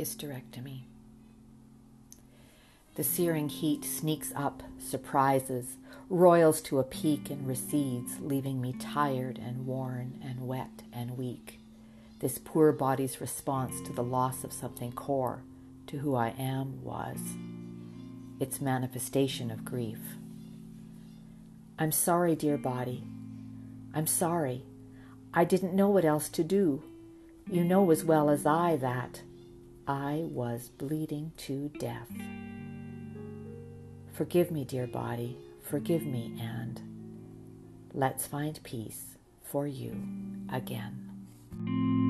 hysterectomy. The searing heat sneaks up, surprises, roils to a peak and recedes, leaving me tired and worn and wet and weak. This poor body's response to the loss of something core to who I am was its manifestation of grief. I'm sorry, dear body. I'm sorry. I didn't know what else to do. You know as well as I that I was bleeding to death. Forgive me, dear body, forgive me, and let's find peace for you again.